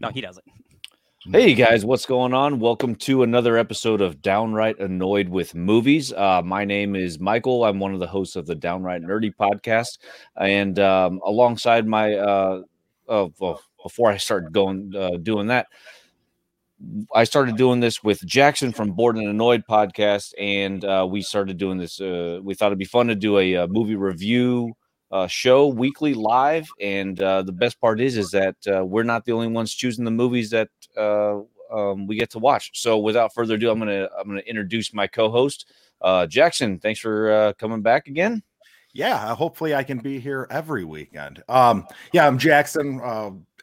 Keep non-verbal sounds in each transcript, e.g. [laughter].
No, he doesn't. Hey guys, what's going on? Welcome to another episode of Downright Annoyed with Movies. Uh, my name is Michael. I'm one of the hosts of the Downright Nerdy podcast, and um, alongside my, uh, uh, well, before I started going uh, doing that, I started doing this with Jackson from Bored and Annoyed podcast, and uh, we started doing this. Uh, we thought it'd be fun to do a, a movie review uh, show weekly live. And uh, the best part is, is that uh, we're not the only ones choosing the movies that uh, um, we get to watch. So without further ado, I'm gonna I'm gonna introduce my co-host, uh, Jackson. Thanks for uh, coming back again. Yeah, hopefully I can be here every weekend. Um, yeah, I'm Jackson.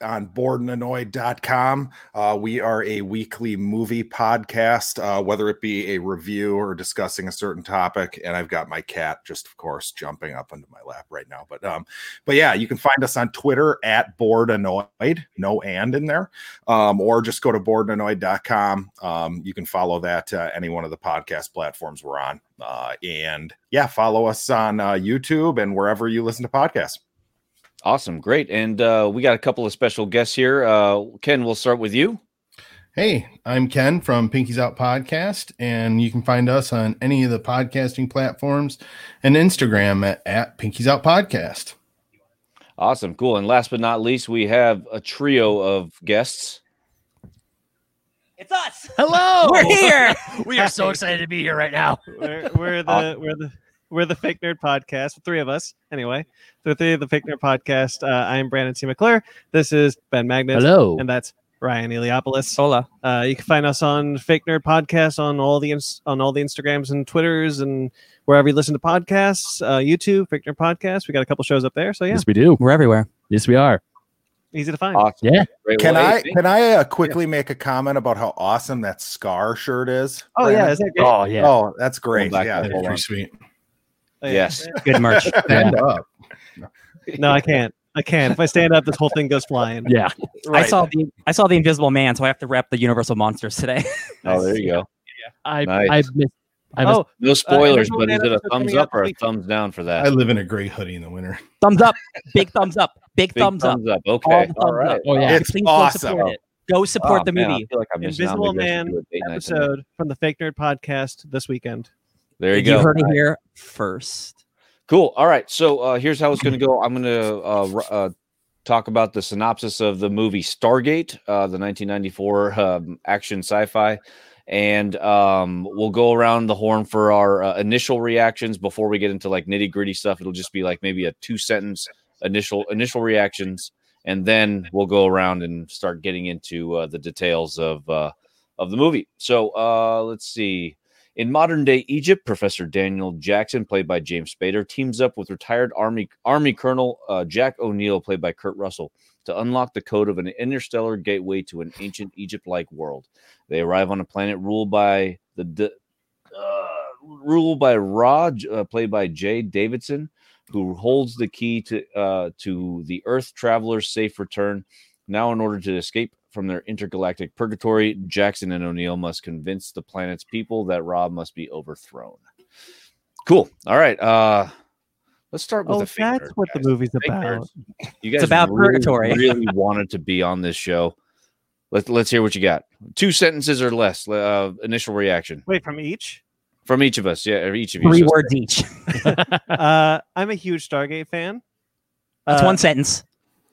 On boredandannoyed.com. Uh, we are a weekly movie podcast, uh, whether it be a review or discussing a certain topic. And I've got my cat just, of course, jumping up onto my lap right now. But um, but yeah, you can find us on Twitter at boredanoid, no and in there, um, or just go to boredandannoyed.com. Um, you can follow that uh, any one of the podcast platforms we're on. Uh, and yeah, follow us on uh, YouTube and wherever you listen to podcasts. Awesome, great, and uh, we got a couple of special guests here. Uh, Ken, we'll start with you. Hey, I'm Ken from Pinkies Out Podcast, and you can find us on any of the podcasting platforms and Instagram at, at Pinkies Out Podcast. Awesome, cool, and last but not least, we have a trio of guests. It's us. Hello, We're here. [laughs] we are so excited to be here right now. We're, we're the we're the we're the Fake Nerd Podcast. Three of us, anyway. The three of the Fake Nerd Podcast. Uh, I am Brandon C. McClure. This is Ben Magnus. Hello. and that's Ryan Eliopoulos. Hola. Uh, you can find us on Fake Nerd Podcast on all the ins- on all the Instagrams and Twitters and wherever you listen to podcasts. Uh, YouTube Fake Nerd Podcast. We got a couple shows up there. So yeah, Yes, we do. We're everywhere. Yes, we are. easy to find. Awesome, Yeah. great. Can Well, hey, I can I uh, quickly make a comment about how awesome that scar shirt is? oh yeah, is that great? Oh yeah. Oh, that's great. back Yeah. to That's Hold pretty sweet. Oh, yeah. Yes. [laughs] Good merch. Stand up. No, I can't. I can't. If I stand up, this whole thing goes flying. Yeah. I saw the I saw the Invisible Man, so I have to rep the Universal monsters today. Oh, there you go. I Nice. I missed. I missed. Oh, No uh, spoilers, Invisible but Man is it a episode thumbs coming out up or a this thumbs down for that? I that? live in a gray hoodie in the winter. thumbs up. Big thumbs up. Big, Big thumbs, up. thumbs up. All Okay, the all thumbs right. up. Oh, yeah. It's Please go awesome. support it. Go support Oh, the man, movie. like I'm missing out. Invisible Maybe I should Man do a date night tonight. episode from the Fake Nerd Podcast this weekend. There you You go. heard it here first. Cool. All right. So uh, here's how it's going to go. I'm going to uh, r- uh, talk about the synopsis of the movie Stargate, uh, the 1994 um, action sci-fi, and um, we'll go around the horn for our uh, initial reactions before we get into like nitty gritty stuff. It'll just be like maybe a two sentence initial initial reactions, and then we'll go around and start getting into uh, the details of uh, of the movie. So uh, let's see. In modern day Egypt, Professor Daniel Jackson, played by James Spader, teams up with retired Army Army Colonel uh, Jack O'Neill, played by Kurt Russell, to unlock the code of an interstellar gateway to an ancient Egypt-like world. They arrive on a planet ruled by the uh, ruled by Ra, uh, played by Jaye Davidson, who holds the key to uh, to the Earth traveler's safe return. Now, in order to escape from their intergalactic purgatory, Jackson and O'Neill must convince the planet's people that Ra must be overthrown. Cool. All right. Uh let's start with Oh, the fake that's nerd, what the movie's Fake about. You guys about really, purgatory. really wanted to be on this show. Let's let's hear what you got. Two sentences or less. Uh, initial reaction Wait, from each? from each of us. Yeah, or each of you. Three So- words each. [laughs] Uh, I'm a huge Stargate fan. That's Uh, one sentence.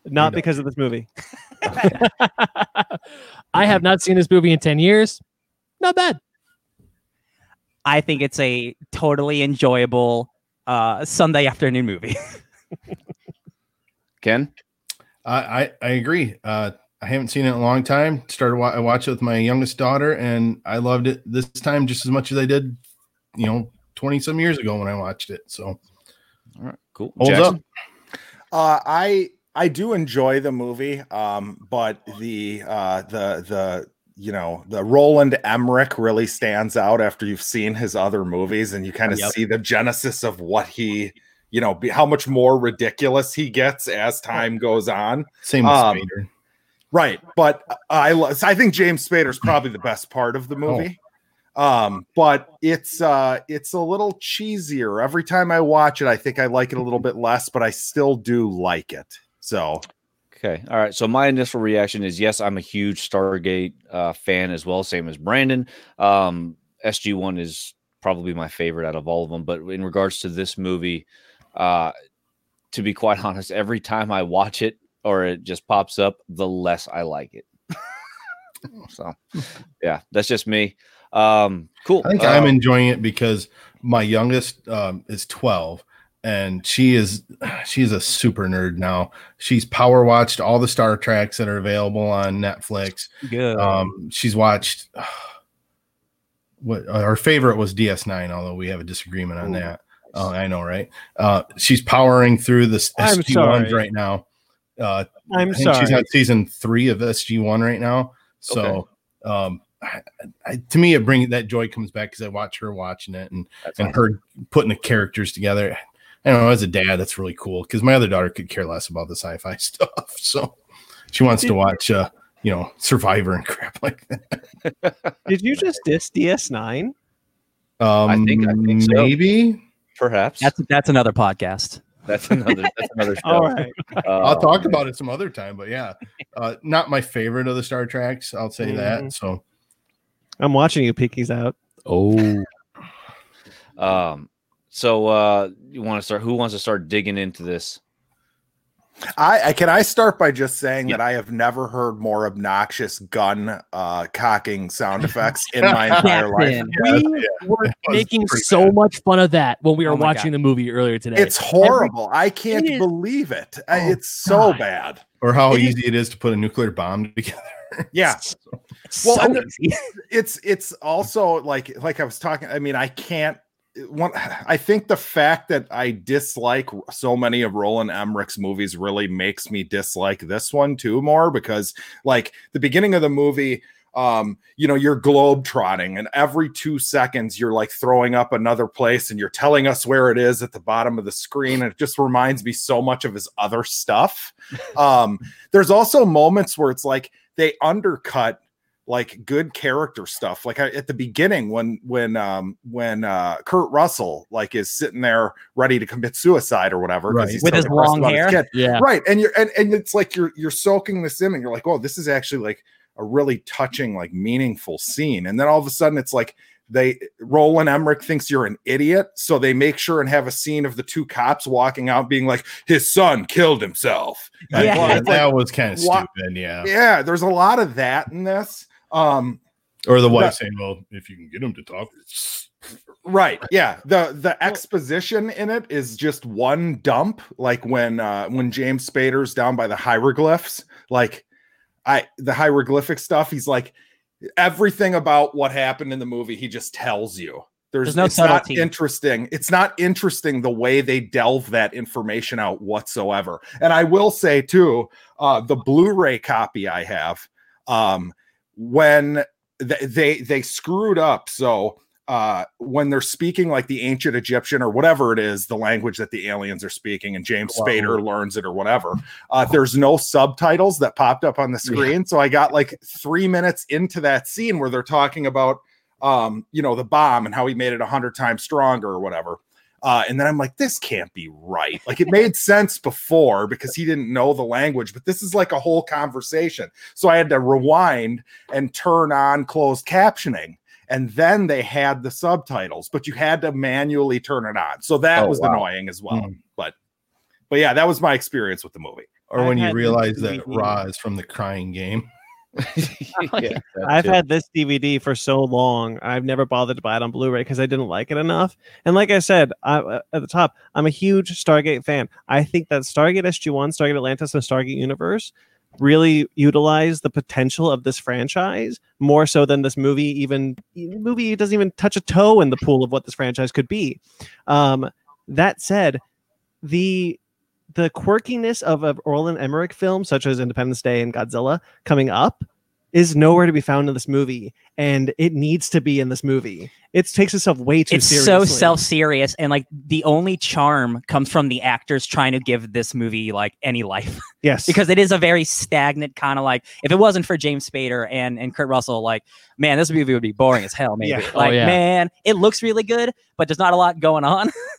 Not because of this movie. [laughs] [laughs] I have not seen this movie in ten years. Not bad. I think it's a totally enjoyable uh, Sunday afternoon movie. [laughs] Ken. I, I, I agree. Uh, I haven't seen it in a long time. Started wa- I watched it with my youngest daughter, and I loved it this time just as much as I did, you know, twenty some years ago when I watched it. So All right. Cool. holds Jackson? up. Uh, I I do enjoy the movie, um, but the uh, the the you know the Roland Emmerich really stands out after you've seen his other movies, and you kind of Yep. see the genesis of what he you know be, how much more ridiculous he gets as time goes on. Same with Um, Spader. Right, but I lo- I think James Spader's probably the best part of the movie. Um, but it's uh it's a little cheesier. Every time I watch it, I think I like it a little bit less, but I still do like it. So Okay. All right. So my initial reaction is yes, I'm a huge Stargate uh, fan as well, same as Brandon. Um, SG One is probably my favorite out of all of them. But in regards to this movie, uh, to be quite [laughs] honest, every time I watch it or it just pops up, the less I like it. [laughs] so, yeah, that's just me. Um, cool. I think Uh, I'm enjoying it because my youngest um, is 12 and she is [sighs] she's a super nerd now. She's power watched all the Star Treks that are available on Netflix. Good. Um, she's watched [sighs] what uh, her favorite was DS9, although we have a disagreement on Ooh, that. Oh, I know, right? Uh, she's powering through the SG1s right now. Uh, I'm I think she's sorry. on season three of SG1 right now. So, um, I, I, to me, it brings that joy comes back because I watch her watching it and that's and awesome. her putting the characters together. I don't know. As a dad, that's really cool because my other daughter could care less about the sci-fi [laughs] stuff, so she wants to watch, uh, you know, Survivor and [laughs] crap like that. [laughs] Did you just diss DS9? Um, I think- I think so. maybe perhaps that's that's another podcast. that's another that's another show. All right. I'll Uh, talk about it some other time. But yeah, uh, not my favorite of the Star Treks. I'll say Mhm. that. So I'm watching you peekies out. Oh, Um, so uh, you want to start? Who wants to start digging into this? I, I can I start by just saying Yeah. that I have never heard more obnoxious gun uh, cocking sound effects in my [laughs] entire life. Captain. we were making so bad. much fun of that when we were Oh my watching the movie earlier today. It's horrible. I can't It is- believe it. Oh, it's so God. bad. or how It is- easy it is to put a nuclear bomb [laughs] together. Yeah. [laughs] it's Well, so the- easy. it's it's also like like I was talking. I mean, I can't. One, I think the fact that I dislike so many of Roland Emmerich's movies really makes me dislike this one too more because, like, the beginning of the movie, um, you know, you're globe trotting, and every two seconds you're like throwing up another place, and you're telling us where it is at the bottom of the screen, and it just reminds me so much of his other stuff. [laughs] Um, there's also moments where it's like they undercut like good character stuff like I, at the beginning when when um when uh kurt russell like is sitting there ready to commit suicide or whatever 'cause Right. he's With his long about his hair? yeah. right and you're and, and it's like you're you're soaking this in and you're like oh this is actually like a really touching like meaningful scene and then all of a sudden it's like they Roland Emmerich thinks you're an idiot, so they make sure and have a scene of the two cops walking out, being like, "His son killed himself." And Yeah. well, that, like, was kind of stupid. Yeah. yeah, there's a lot of that in this. Um, Or the wife But- saying, "Well, if you can get him to talk." right, yeah. The the exposition in it is just one dump. Like when uh when James Spader's down by the hieroglyphs, like I the hieroglyphic stuff, he's like everything about what happened in the movie, he just tells you. There's, There's no it's not interesting. It's not interesting the way they delve that information out whatsoever. And I will say too, uh, the Blu-ray copy I have, um, when th- they they screwed up. So uh, when they're speaking like the ancient Egyptian or whatever it is, the language that the aliens are speaking, and James Wow. Spader learns it or whatever, uh, there's no subtitles that popped up on the screen. So I got like three minutes into that scene where they're talking about, um, you know, the bomb and how he made it a hundred times stronger or whatever. Uh, and then I'm like, this can't be right. Like it made sense before because he didn't know the language, but this is like a whole conversation. So I had to rewind and turn on closed captioning. And then they had the subtitles, but you had to manually turn it on. So that Oh, was wow. annoying as well. Hmm. But but yeah, that was my experience with the movie. Or when you realize that DVD. Ra is from the crying game. [laughs] yeah, I've too. had this DVD for so long. I've never bothered to buy it on Blu-ray because I didn't like it enough. And like I said I, uh, at the top, I'm a huge Stargate fan. I think that Stargate SG-1, Stargate Atlantis, and Stargate Universe really utilize the potential of this franchise more so than this movie. Even movie doesn't even touch a toe in the pool of what this franchise could be. Um, that said, the the quirkiness of a Roland Emmerich film, such as Independence Day and Godzilla, coming up is nowhere to be found in this movie, and it needs to be in this movie. It takes itself way too it's seriously. so self-serious and like the only charm comes from the actors trying to give this movie like any life [laughs] Yes, because it is a very stagnant kind of like if it wasn't for James Spader and and Kurt Russell like man this movie would be boring as hell [laughs] maybe Yeah. Oh, like yeah. man it looks really good but there's not a lot going on [laughs]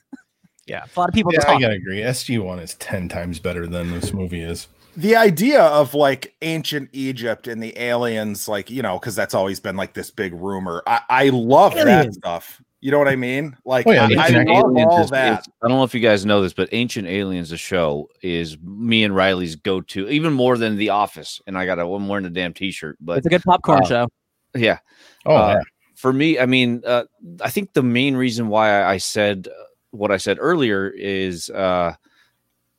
Yeah. a lot of people Yeah, I gotta agree. SG One is ten times better than this movie is. the idea of like ancient Egypt and the aliens, like you know, because that's always been like this big rumor. I, I love that stuff. You know what I mean? Like Oh, yeah, I, I love all is- that. is- I don't know if you guys know this, but Ancient Aliens, the show, is me and Riley's go-to, even more than The Office. And I got a, I'm wearing a damn T-shirt, but It's a good popcorn uh, show. yeah, Oh, Uh, yeah. for me, I mean, uh, I think the main reason why I said uh, what I said earlier is uh,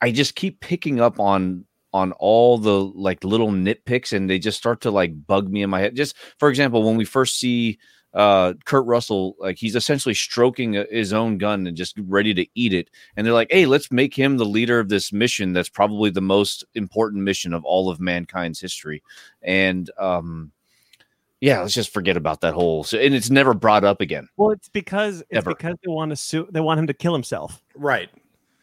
I just keep picking up on on all the like little nitpicks, and they just start to like bug me in my head. Just for example, when we first see uh, Kurt Russell, like he's essentially stroking uh, his own gun and just ready to eat it, and they're like, "Hey, let's make him the leader of this mission. That's probably the most important mission of all of mankind's history." And um, yeah, let's just forget about that whole. So, and it's never brought up again. Well, it's because it's Ever. because they want to sue. They want him to kill himself. Right.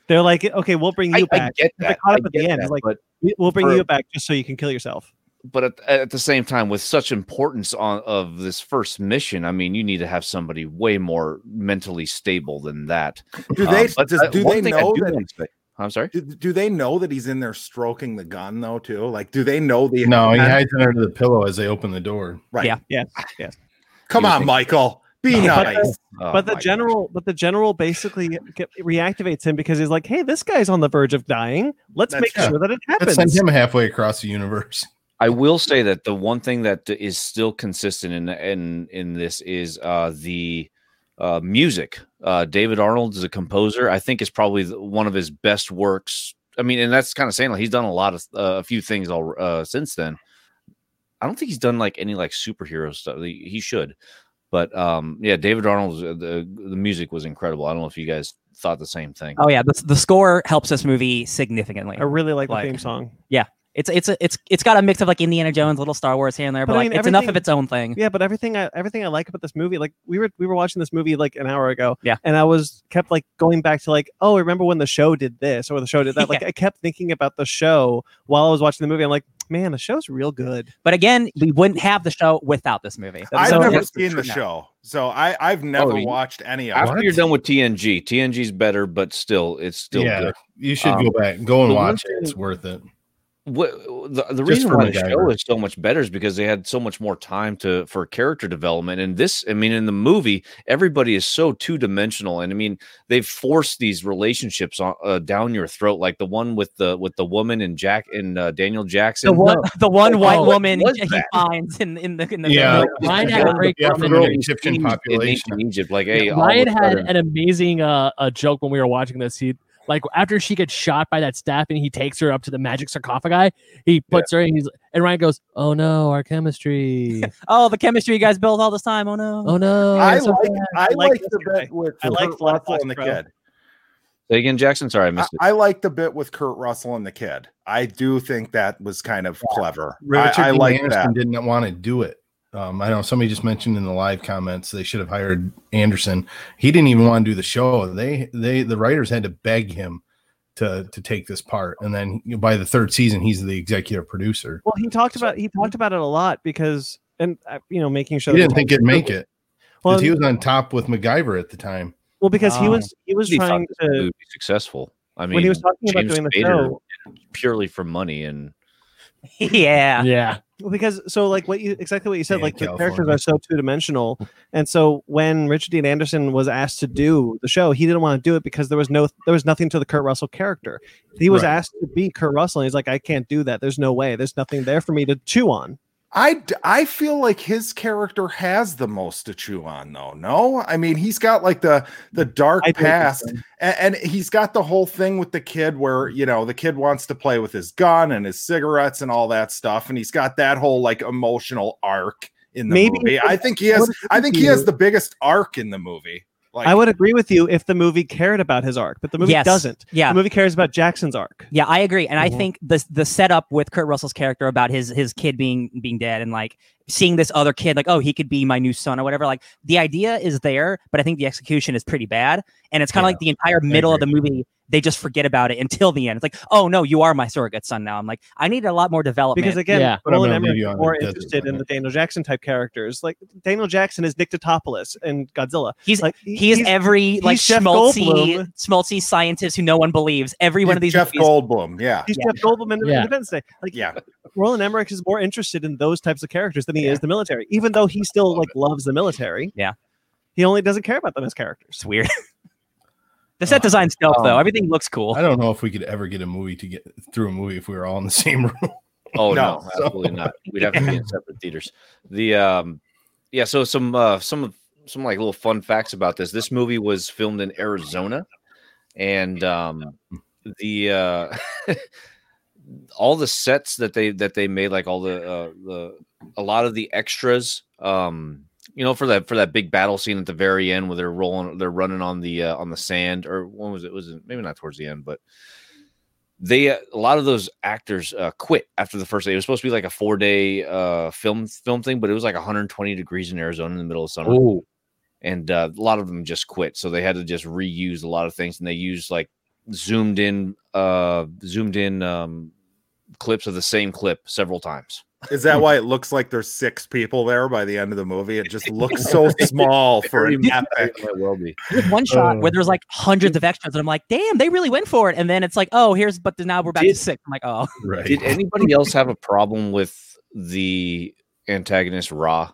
They're like, okay, we'll bring you I, I back. get that. caught I up at the end. that, like- We- We'll bring for- you back just so you can kill yourself. but at, at the same time, with such importance on of this first mission, I mean, you need to have somebody way more mentally stable than that. Do Um, they but, does, do they thing I know do that? Wanna say- I'm sorry. Do, do they know that he's in there stroking the gun though too? Like, do they know the? No, he intent? hides it under the pillow as they open the door. Right. Yeah. Yes, yes. Come on, think- Michael. Be But nice. Oh but the my general, but the general basically get, reactivates him because he's like, "Hey, this guy's on the verge of dying. Let's That's make true. sure that it Let's send him halfway across the universe. [laughs] I will say that the one thing that is still consistent in in in this is uh, the uh, music. Uh, David Arnold is a composer. I think is probably one of his best works. I mean, and that's kind of saying like he's done a lot of uh, a few things all uh, since then. I don't think he's done like any like superhero stuff. He, he should, but um, yeah, David Arnold's uh, the the music was incredible. I don't know if you guys thought the same thing. Oh yeah, the, the score helps this movie significantly. I really like, Like- the theme song. It's it's a, it's it's got a mix of like Indiana Jones, little Star Wars here and there, but, But I like mean, it's enough of its own thing. Yeah, but everything I everything I like about this movie, like we were we were watching this movie like an hour ago. Yeah. And I was kept like going back to like, oh, remember when the show did this or the show did that? [laughs] Like I kept thinking about the show while I was watching the movie. I'm like, man, the show's real good. But again, we wouldn't have the show without this movie. I've So never that's seen the true show, so I I've never you- watched any of it. After it. you're done with TNG, TNG's better, but still, it's still yeah, good. you should Um, go back, go and watch it. It's worth it. What the, the reason why the show MacGyver. is so much better is because they had so much more time to for character development and this i mean in the movie everybody is so two-dimensional and i mean they've forced these relationships on, uh, down your throat like the one with the with the woman and jack and uh, daniel jackson The one the one white Oh, woman he that? finds in in the in the Yeah, movie. Ryan Yeah, had a great the comment. In Egyptian population. ancient Egypt, like hey, all of Ryan had sudden- an amazing uh, a joke when we were watching this. He like after she gets shot by that staff and he takes her up to the magic sarcophagi. He puts her and he's and Ryan goes, "Oh no, our chemistry. [laughs] Oh, the chemistry you guys built all this time. Oh no. Oh no." I so like bad." I I like like the guy. bit with I like Kurt Russell and the Pro. kid. Say again, Jackson. Sorry, I I, missed it. I like the bit with Kurt Russell and the kid. I do think that was kind of clever. Richard I, I like Anderson that. didn't want to do it. Um, I know somebody just mentioned in the live comments they should have hired Anderson. He didn't even want to do the show. They they the writers had to beg him to to take this part, and then by the third season, he's the executive producer. Well, he talked about he talked about it a lot because and uh, you know making sure He didn't think it'd make it Well, he was on top with MacGyver at the time. well because he Oh. was he was He trying to be successful. I mean, when he was talking about doing the Spader show. purely for money and [laughs] yeah. yeah. Well, because so like what you exactly what you said, Yeah, like the characters are so two dimensional, and so when Richard Dean Anderson was asked to do the show, he didn't want to do it because there was no there was nothing to the Kurt Russell character. He was Right. asked to be Kurt Russell, and he's like, I can't do that. There's no way. There's nothing there for me to chew on. I, I feel like his character has the most to chew on though. No, I mean he's got like the the dark I past, and, and he's got the whole thing with the kid where you know the kid wants to play with his gun and his cigarettes and all that stuff, and he's got that whole like emotional arc in the Maybe- movie. I think he has. I think he has the biggest arc in the movie. Like I would agree with you if the movie cared about his arc, but the movie Yes. doesn't. Yeah. The movie cares about Jackson's arc. Yeah, I agree, and I Mhm. think the the setup with Kurt Russell's character about his his kid being being dead and like seeing this other kid like, oh, he could be my new son or whatever. Like the idea is there, but I think the execution is pretty bad. And it's kind of Yeah, like the entire middle of the movie, they just forget about it until the end. It's like, oh no, you are my surrogate son now. I'm like, I need a lot more development. Because again, Yeah. Roland Emmerich is more the desert interested in the Daniel Jackson type characters. Like Daniel Jackson is Nick Tatopoulos in Godzilla. he's Like he is every like schmaltzy, schmaltzy scientist who no one believes. Every one of these Jeff movies, Goldblum. Yeah. He's Jeff Goldblum in Yeah. Independence Day. Like Yeah. Roland Emmerich is more interested in those types of characters than he is the military, even though he still like loves the military. Yeah. He only doesn't care about them as characters. it's weird. [laughs] the set design's dope though. um, Everything looks cool. I don't know if we could ever get a movie to get through a movie if we were all in the [laughs] same room. Oh No. no, absolutely not. We'd have to be in [laughs] separate theaters. The um, yeah. So some uh, some some like little fun facts about this. This movie was filmed in Arizona, and um, the uh, [laughs] all the sets that they that they made, like all the uh, the a lot of the extras, um, you know, for that for that big battle scene at the very end where they're rolling, they're running on the uh, on the sand, or when was it? Was it maybe not towards the end, but they uh, a lot of those actors uh, quit after the first day. It was supposed to be like a four day uh, film film thing, but it was like 120 degrees in Arizona in the middle of summer, Ooh. and uh, a lot of them just quit. So they had to just reuse a lot of things, and they used like zoomed in, uh, zoomed in um, clips of the same clip several times. Is that why it looks like there's six people there by the end of the movie? It just looks so [laughs] small for an epic. might well be. There's one shot Uh, where there's like hundreds of extras, and I'm like, damn, they really went for it. And then it's like, oh, here's, but now we're back to six. I'm like, oh, Right. Did anybody else have a problem with the antagonist Ra?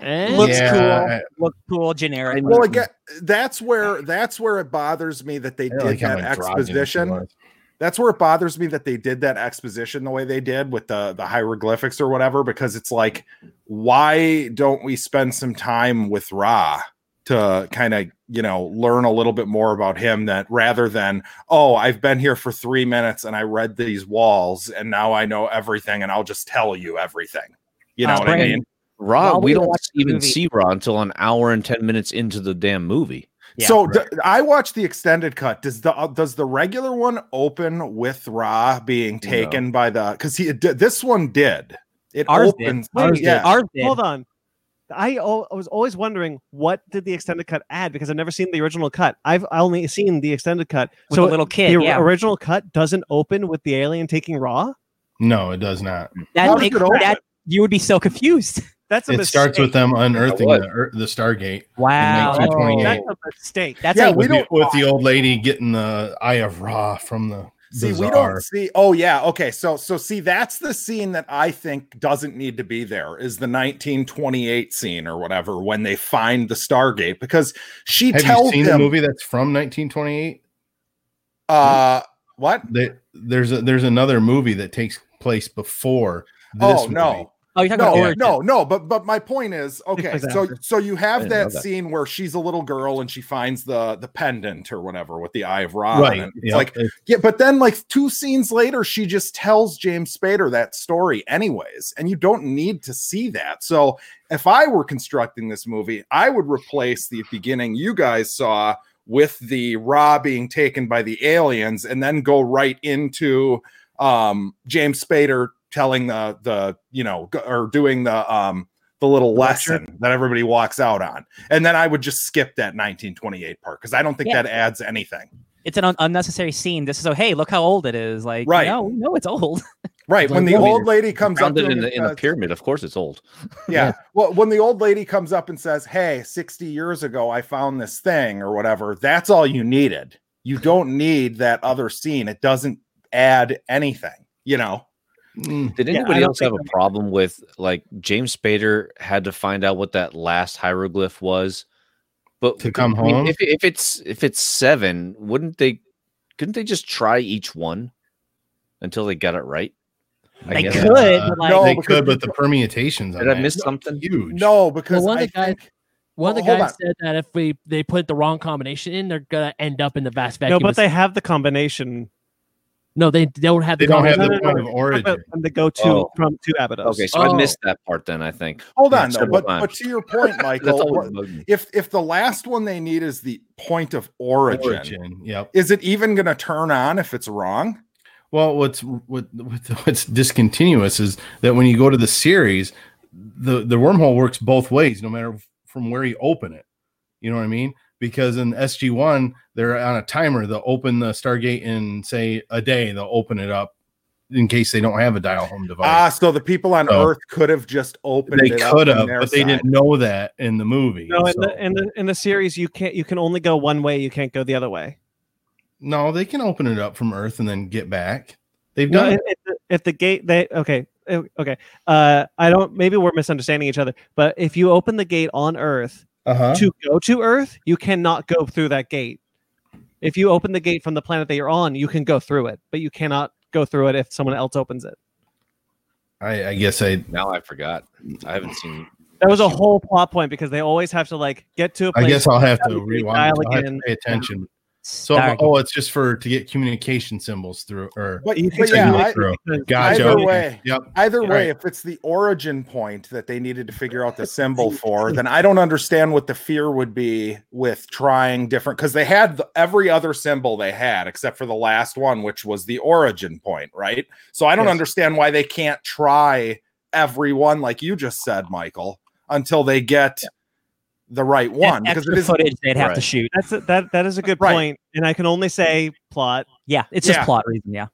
Eh? looks Yeah, cool, I- looks cool, generic. Well, again, that's where that's where it bothers me that they I did like that androgynous he exposition. Was. That's where it bothers me that they did that exposition the way they did with the the hieroglyphics or whatever, because it's like, why don't we spend some time with Ra to kind of you know learn a little bit more about him that rather than oh I've been here for three minutes and I read these walls and now I know everything and I'll just tell you everything. You know Uh, what I mean? Ra, we we don't even movie- see Ra until an hour and ten minutes into the damn movie. Yeah, so d- I watched the extended cut. Does the uh, does the regular one open with Ra being No. taken by the? Because he d- this one did. It Ours did. opens. Ours yeah. ours did. Hold on. I, I was always wondering what did the extended cut add because I've never seen the original cut. I've only seen the extended cut. with so a little kid. the yeah, original cut doesn't open with the alien taking Ra. No, it does not. that, How does makes it open? that you would be so confused. That's a It starts with them unearthing what? the, the Stargate Wow, 1928. That's a mistake. that's Yeah, a we with, the, don't- with the old lady getting the Eye of Ra from the See, we don't see. Oh yeah, okay. So so see, that's the scene that I think doesn't need to be there. Is the 1928 scene or whatever when they find the Stargate because she Have tells you seen him. the movie that's from 1928? Uh, what? There- There's a, there's another movie that takes place before this Oh no. Oh, you're talking no, about no, no. But but my point is, okay. So so you have that, that. scene where she's a little girl and she finds the the pendant or whatever with the eye of Ra. Right. it. It's Yep. like yeah, but then like two scenes later, she just tells James Spader that story anyways, and you don't need to see that. So if I were constructing this movie, I would replace the beginning you guys saw with the Ra being taken by the aliens, and then go right into um James Spader telling the the you know or doing the um the little Lecture. lesson that everybody walks out on and then i would just skip that 1928 part because i don't think Yeah. that adds anything It's an un- unnecessary scene. This is so. Hey, look how old it is. Like, Right. No, we know it's old. [laughs] right when like, the old lady comes up Found to it him in the in a says- pyramid. Of course, it's old. [laughs] yeah well when the old lady comes up and says hey 60 years ago i found this thing or whatever that's all you needed you don't need that other scene it doesn't add anything you know Mm, Did anybody don't else have a problem with like James Spader had to find out what that last hieroglyph was? But To come I mean, home? if if it's if it's seven, wouldn't they? Couldn't they just try each one until they got it right? I They guess. could, Uh, but like, no, they could, but the- the permutations. Did I that miss something? Huge. no because one of the guys- think, One of the Well, hold guys said that if we they put the wrong combination in, they're gonna end up in the vast vacuum. No, but they have the combination. No, they don't have They the don't have combination. the point of origin. And they go to Oh. from to Abydos. Okay, so Oh. I missed that part then. I think hold Yeah, on though but, but to your [laughs] point michael if if the last one they need is the point of origin, Origin. Yep. is it even going to turn on if it's wrong Well, what's what, what what's discontinuous is that when you go to the series, the the wormhole works both ways, no matter from where you open it. You know what I mean? Because in SG one, they're on a timer. They'll open the Stargate in say a day. They'll open it up in case they don't have a dial home device. Ah, so the people on So- Earth could have just opened they it could on have, their but they didn't know that in the movie. No, in the, in the in the series, you can't. You can only go one way. You can't go the other way. no, they can open it up from Earth and then get back. They've done if, it. if the, if the gate they okay uh, okay. Uh, I don't. Maybe we're misunderstanding each other. But if you open the gate on Earth Uh-huh. to go to Earth, you cannot go through that gate. If you open the gate from the planet that you're on, you can go through it, but you cannot go through it if someone else opens it. I, I guess I Now I forgot. I haven't seen. That was a whole plot point because they always have to like get to a I place. guess I'll have to Dial rewind. I'll have to again. pay attention. So Stargate. oh, it's just for to get communication symbols through or But, You but yeah, signals I, through. Gotcha. Either way. Yep. Either Yeah, way, right. if it's the origin point that they needed to figure out the symbol [laughs] for, then I don't understand what the fear would be with trying different because they had the, every other symbol they had except for the last one, which was the origin point, right? So I don't Yes. understand why they can't try every one like you just said, Michael, until they get the right That's one because extra it is footage they'd have to shoot. That's a, that. That is a good Right. point, and I can only say plot. Yeah, it's just plot reason. Yeah.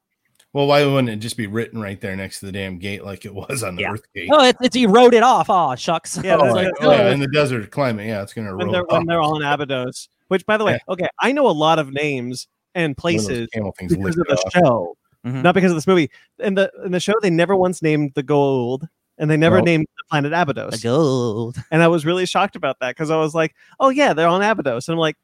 Well, why wouldn't it just be written right there next to the damn gate like it was on the Yeah. Earth gate? Oh, it's, it's eroded off. Oh, shucks. Yeah, [laughs] Oh, like, like, oh, yeah, in the desert climate, yeah, it's gonna when roll they're when up. they're on Abydos. Which, by the way, okay, I know a lot of names and One of those places camel because of the off. show, Mhm. not because of this movie. In the in the show, they never once named the gold, and they never Nope. named the planet The Abydos. gold. [laughs] And I was really shocked about that because I was like, "Oh yeah, they're on Abydos," and I'm like,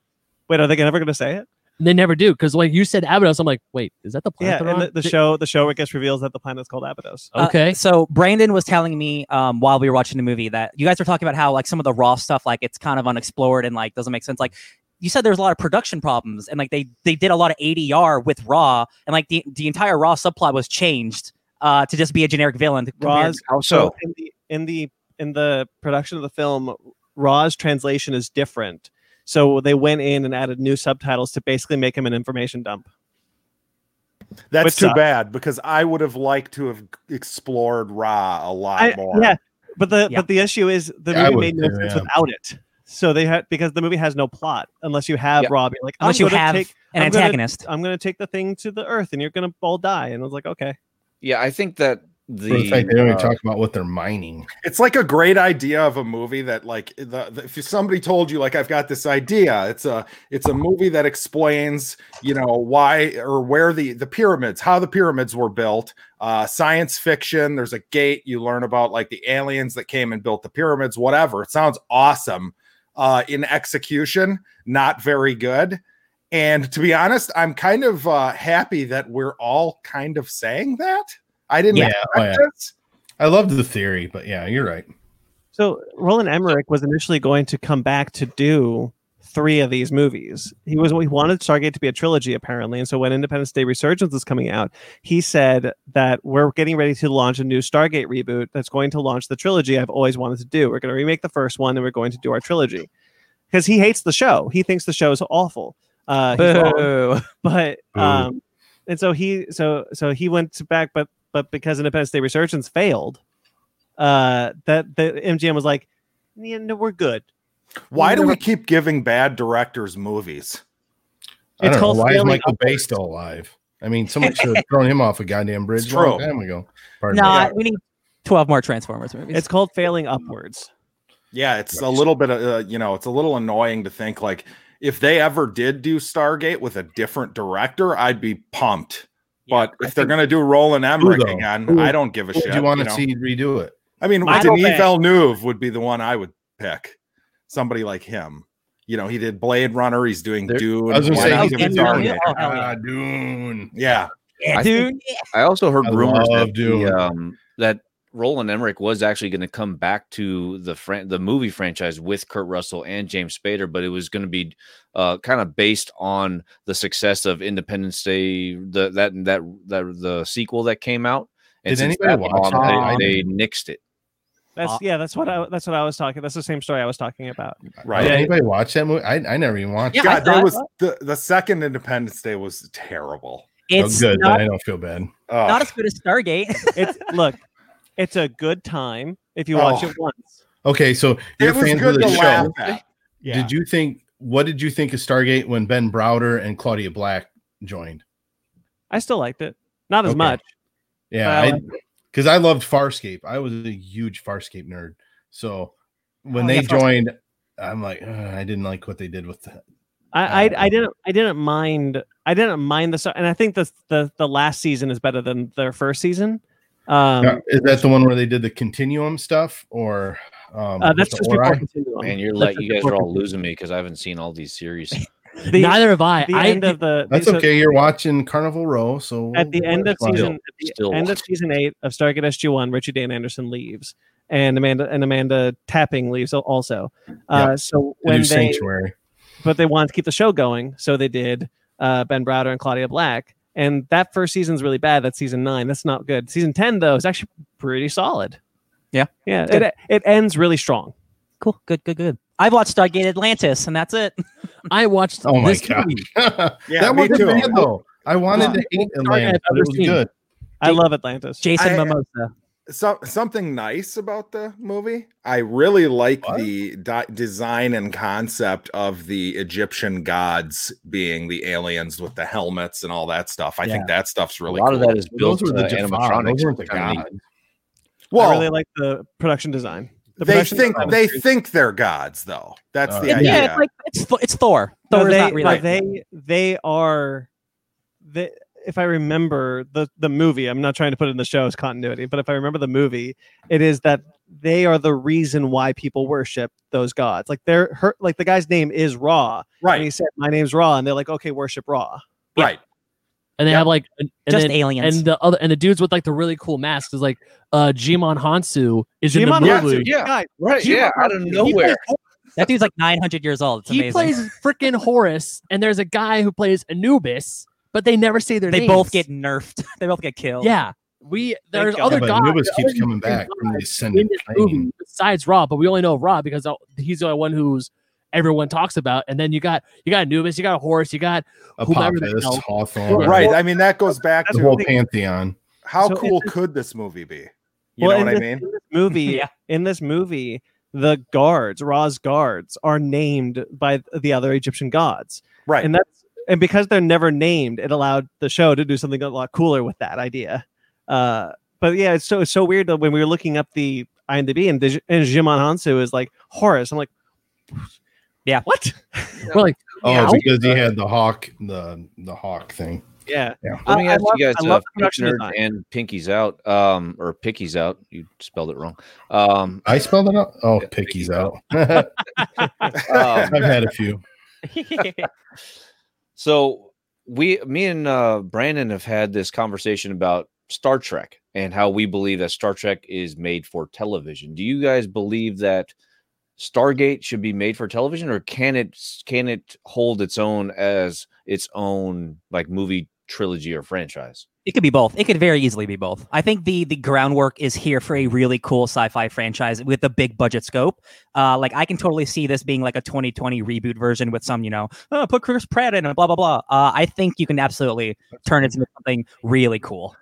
"Wait, are they never going to say it?" They never do because when you said Abydos, I'm like, wait, is that the planet? they're and the, the Did- show the show it gets reveals that the planet's called Abydos. Uh, Okay. so Brandon was telling me um, while we were watching the movie that you guys were talking about how like some of the Ra stuff like it's kind of unexplored and like doesn't make sense. Like you said, there's a lot of production problems and like they they did a lot of ADR with Ra and like the the entire Ra subplot was changed uh, to just be a generic villain. compared- Ra's How so so? in the in the in the production of the film, Ra's translation is different. So they went in and added new subtitles to basically make him an information dump. that's Which too sucks. bad because I would have liked to have explored Ra a lot I- more. yeah, but the Yeah. but the issue is the Yeah, movie made no sense yeah. without it. So they had because the movie has no plot unless you have Yeah. Ra. You're like, unless I'm you gonna have take, an I'm gonna- antagonist. I'm going to take the thing to the Earth, and you're going to all die. And I was like, okay, Yeah, I think that the the, fact they don't even uh, talk about what they're mining. [laughs] it's like a great idea of a movie that like the, the- if somebody told you like i've got this idea it's a it's a movie that explains you know why or where the the pyramids how the pyramids were built uh science fiction there's a gate you learn about like the aliens that came and built the pyramids whatever. It sounds awesome. Uh in execution not very good and to be honest i'm kind of uh happy that we're all kind of saying that i didn't Yeah, oh, yeah. this. I love the theory, but yeah, you're right. So Roland Emmerich was initially going to come back to do three of these movies. He was he wanted Stargate to be a trilogy apparently, and so when Independence Day Resurgence was coming out, he said that we're getting ready to launch a new Stargate reboot that's going to launch the trilogy I've always wanted to do. We're going to remake the first one, and we're going to do our trilogy because he hates the show. He thinks the show is awful. Uh, he's wrong Boo. [laughs] but Boo. um and so he so so he went back but but because independence day resurgence failed uh that the mgm was like yeah, no we're good Why do never- we keep giving bad directors movies? I It's don't know. called Why is failing Michael Bay still alive? I mean, someone [laughs] should have thrown him off a goddamn bridge It's a long true. time ago. Pardon No, me. we need twelve more Transformers movies. it's called failing upwards Yeah, it's a little bit of uh, you know, it's a little annoying to think like if they ever did do Stargate with a different director, I'd be pumped. Yeah, but I if they're gonna do Roland Emmerich though? again, Who- I don't give a shit. do you want to know? see redo it? I mean, Michael Denis Bay. Villeneuve would be the one I would pick. Somebody like him. You know, he did Blade Runner. He's doing There- Dune. I was gonna say he's give Dune. it been Dune. him? it. Hell yeah. Ah, Dune. Yeah, yeah, I dude. I also heard I rumors love that Dune. the, um, that Roland Emmerich was actually going to come back to the fran- the movie franchise with Kurt Russell and James Spader, but it was going to be uh, kind of based on the success of Independence Day, the that that that the sequel that came out. And Did anybody that watch bombed, it? they, they nixed it. that's Uh, yeah that's what i that's what i was talking that's the same story i was talking about right. Did anybody watch that movie? I, I never even watched Yeah, it. God, there was the, the second Independence Day was terrible. It's oh, good. not, then I don't feel bad. Oh, not as good as Stargate. [laughs] It's look, it's a good time if you watch Oh. it once. Okay, so you're it was fans of the show. at. Did you think? What did you think of Stargate when Ben Browder and Claudia Black joined? I still liked it, not as Okay. much. Yeah, because I, loved Farscape. I was a huge Farscape nerd. So when Oh, they yeah, joined, I'm like, I didn't like what they did with that. I, Uh, I I didn't I didn't mind I didn't mind the start, and I think the the the last season is better than their first season. Um, Now, is that the one where they did the continuum stuff, or um, uh, that's just before Continuum. Man, you're like you guys are all losing me because I haven't seen all these series. [laughs] The, Neither have I. the I end of the That's so okay. You're watching Carnival Row, so at the end of season at the Still end of watching. season eight of Stargate SG One, Richard Dean Anderson leaves, and Amanda and Amanda Tapping leaves al- also. Uh, so They when do they Sanctuary. but they wanted to keep the show going, so they did uh, Ben Browder and Claudia Black. And that first season's really bad. That's season nine. That's not good. Season ten though is actually pretty solid. Yeah. yeah. It it ends really strong. cool, good, good, good. I've watched Stargate Atlantis, and that's it. [laughs] I watched Oh my this god. [laughs] Yeah, that me wasn't too. bad though. I wanted Uh, to hate Stargate Atlanta, I've but ever it was seen. good. I love Atlantis. Jason I- Momoa. So, something nice about the movie. I really like What? the di- design and concept of the Egyptian gods being the aliens with the helmets and all that stuff. I think that stuff's really a lot cool. of that is built Those were the uh, animatronics. Those weren't the Kind of gods. well, I really like the production design. The they think they great. think they're gods, though. That's Uh, the Yeah, idea. it's like it's Thor- it's Thor. No, Thor is they, not really. no, they they are they if I remember the the movie, I'm not trying to put it in the show's continuity, but if I remember the movie, it is that they are the reason why people worship those gods. Like they're her, like the guy's name is Ra, and he said, "My name's Ra," and they're like, "Okay, worship Ra." right. and they Yep. have like and, and just then- aliens. and the other and the dudes with like the really cool masks is like uh Djimon Hounsou is in Djimon the Hounsou, movie. Yeah, right. Djimon Yeah, out of nowhere. that dude's like 900 years old. It's he amazing. plays freaking Horus, and there's a guy who plays Anubis, but they never say their names. they names. both get nerfed. [laughs] they both get killed. yeah. We there's God. other Yeah, but gods. Anubis keeps other coming back from the gods ascended plane. movie besides Ra, but we only know Ra because he's the only one who's everyone talks about. And then you got you got Anubis, you got Horus, you got whomever the Apophis, Hathor, Right. I mean, that goes back That's the to whole pantheon. how So cool it's- could this movie be? You Well, know what in I mean? In this movie, [laughs] Yeah. in this movie, the guards, Ra's guards, are named by the other Egyptian gods, Right. and that's and because they're never named, it allowed the show to do something a lot cooler with that idea. Uh, but yeah, it's so it's so weird that when we were looking up the IMDb and, Dij- and Djimon Hounsou is like Horus, I'm like, Yeah. what? We're like, Oh, Yeah. because he had the hawk, the the hawk thing. Yeah, Yeah. Let me I- I ask love- you guys, uh, love the Pink production Nerd and Pinky's out, um, or Picky's out. You spelled it wrong. Um, I spelled it out. Oh, Yeah, picky's Picky's out. [laughs] [laughs] [laughs] um, I've had a few. So we, me and uh, Brandon have had this conversation about Star Trek and how we believe that Star Trek is made for television. Do you guys believe that Stargate should be made for television, or can it can it hold its own as its own like movie trilogy or franchise? It could be both. It could very easily be both. I think the the groundwork is here for a really cool sci-fi franchise with a big budget scope. Uh, like I can totally see this being like a 2020 reboot version with some, you know, oh, put Chris Pratt in and blah blah blah. Uh, I think you can absolutely turn it into something really cool.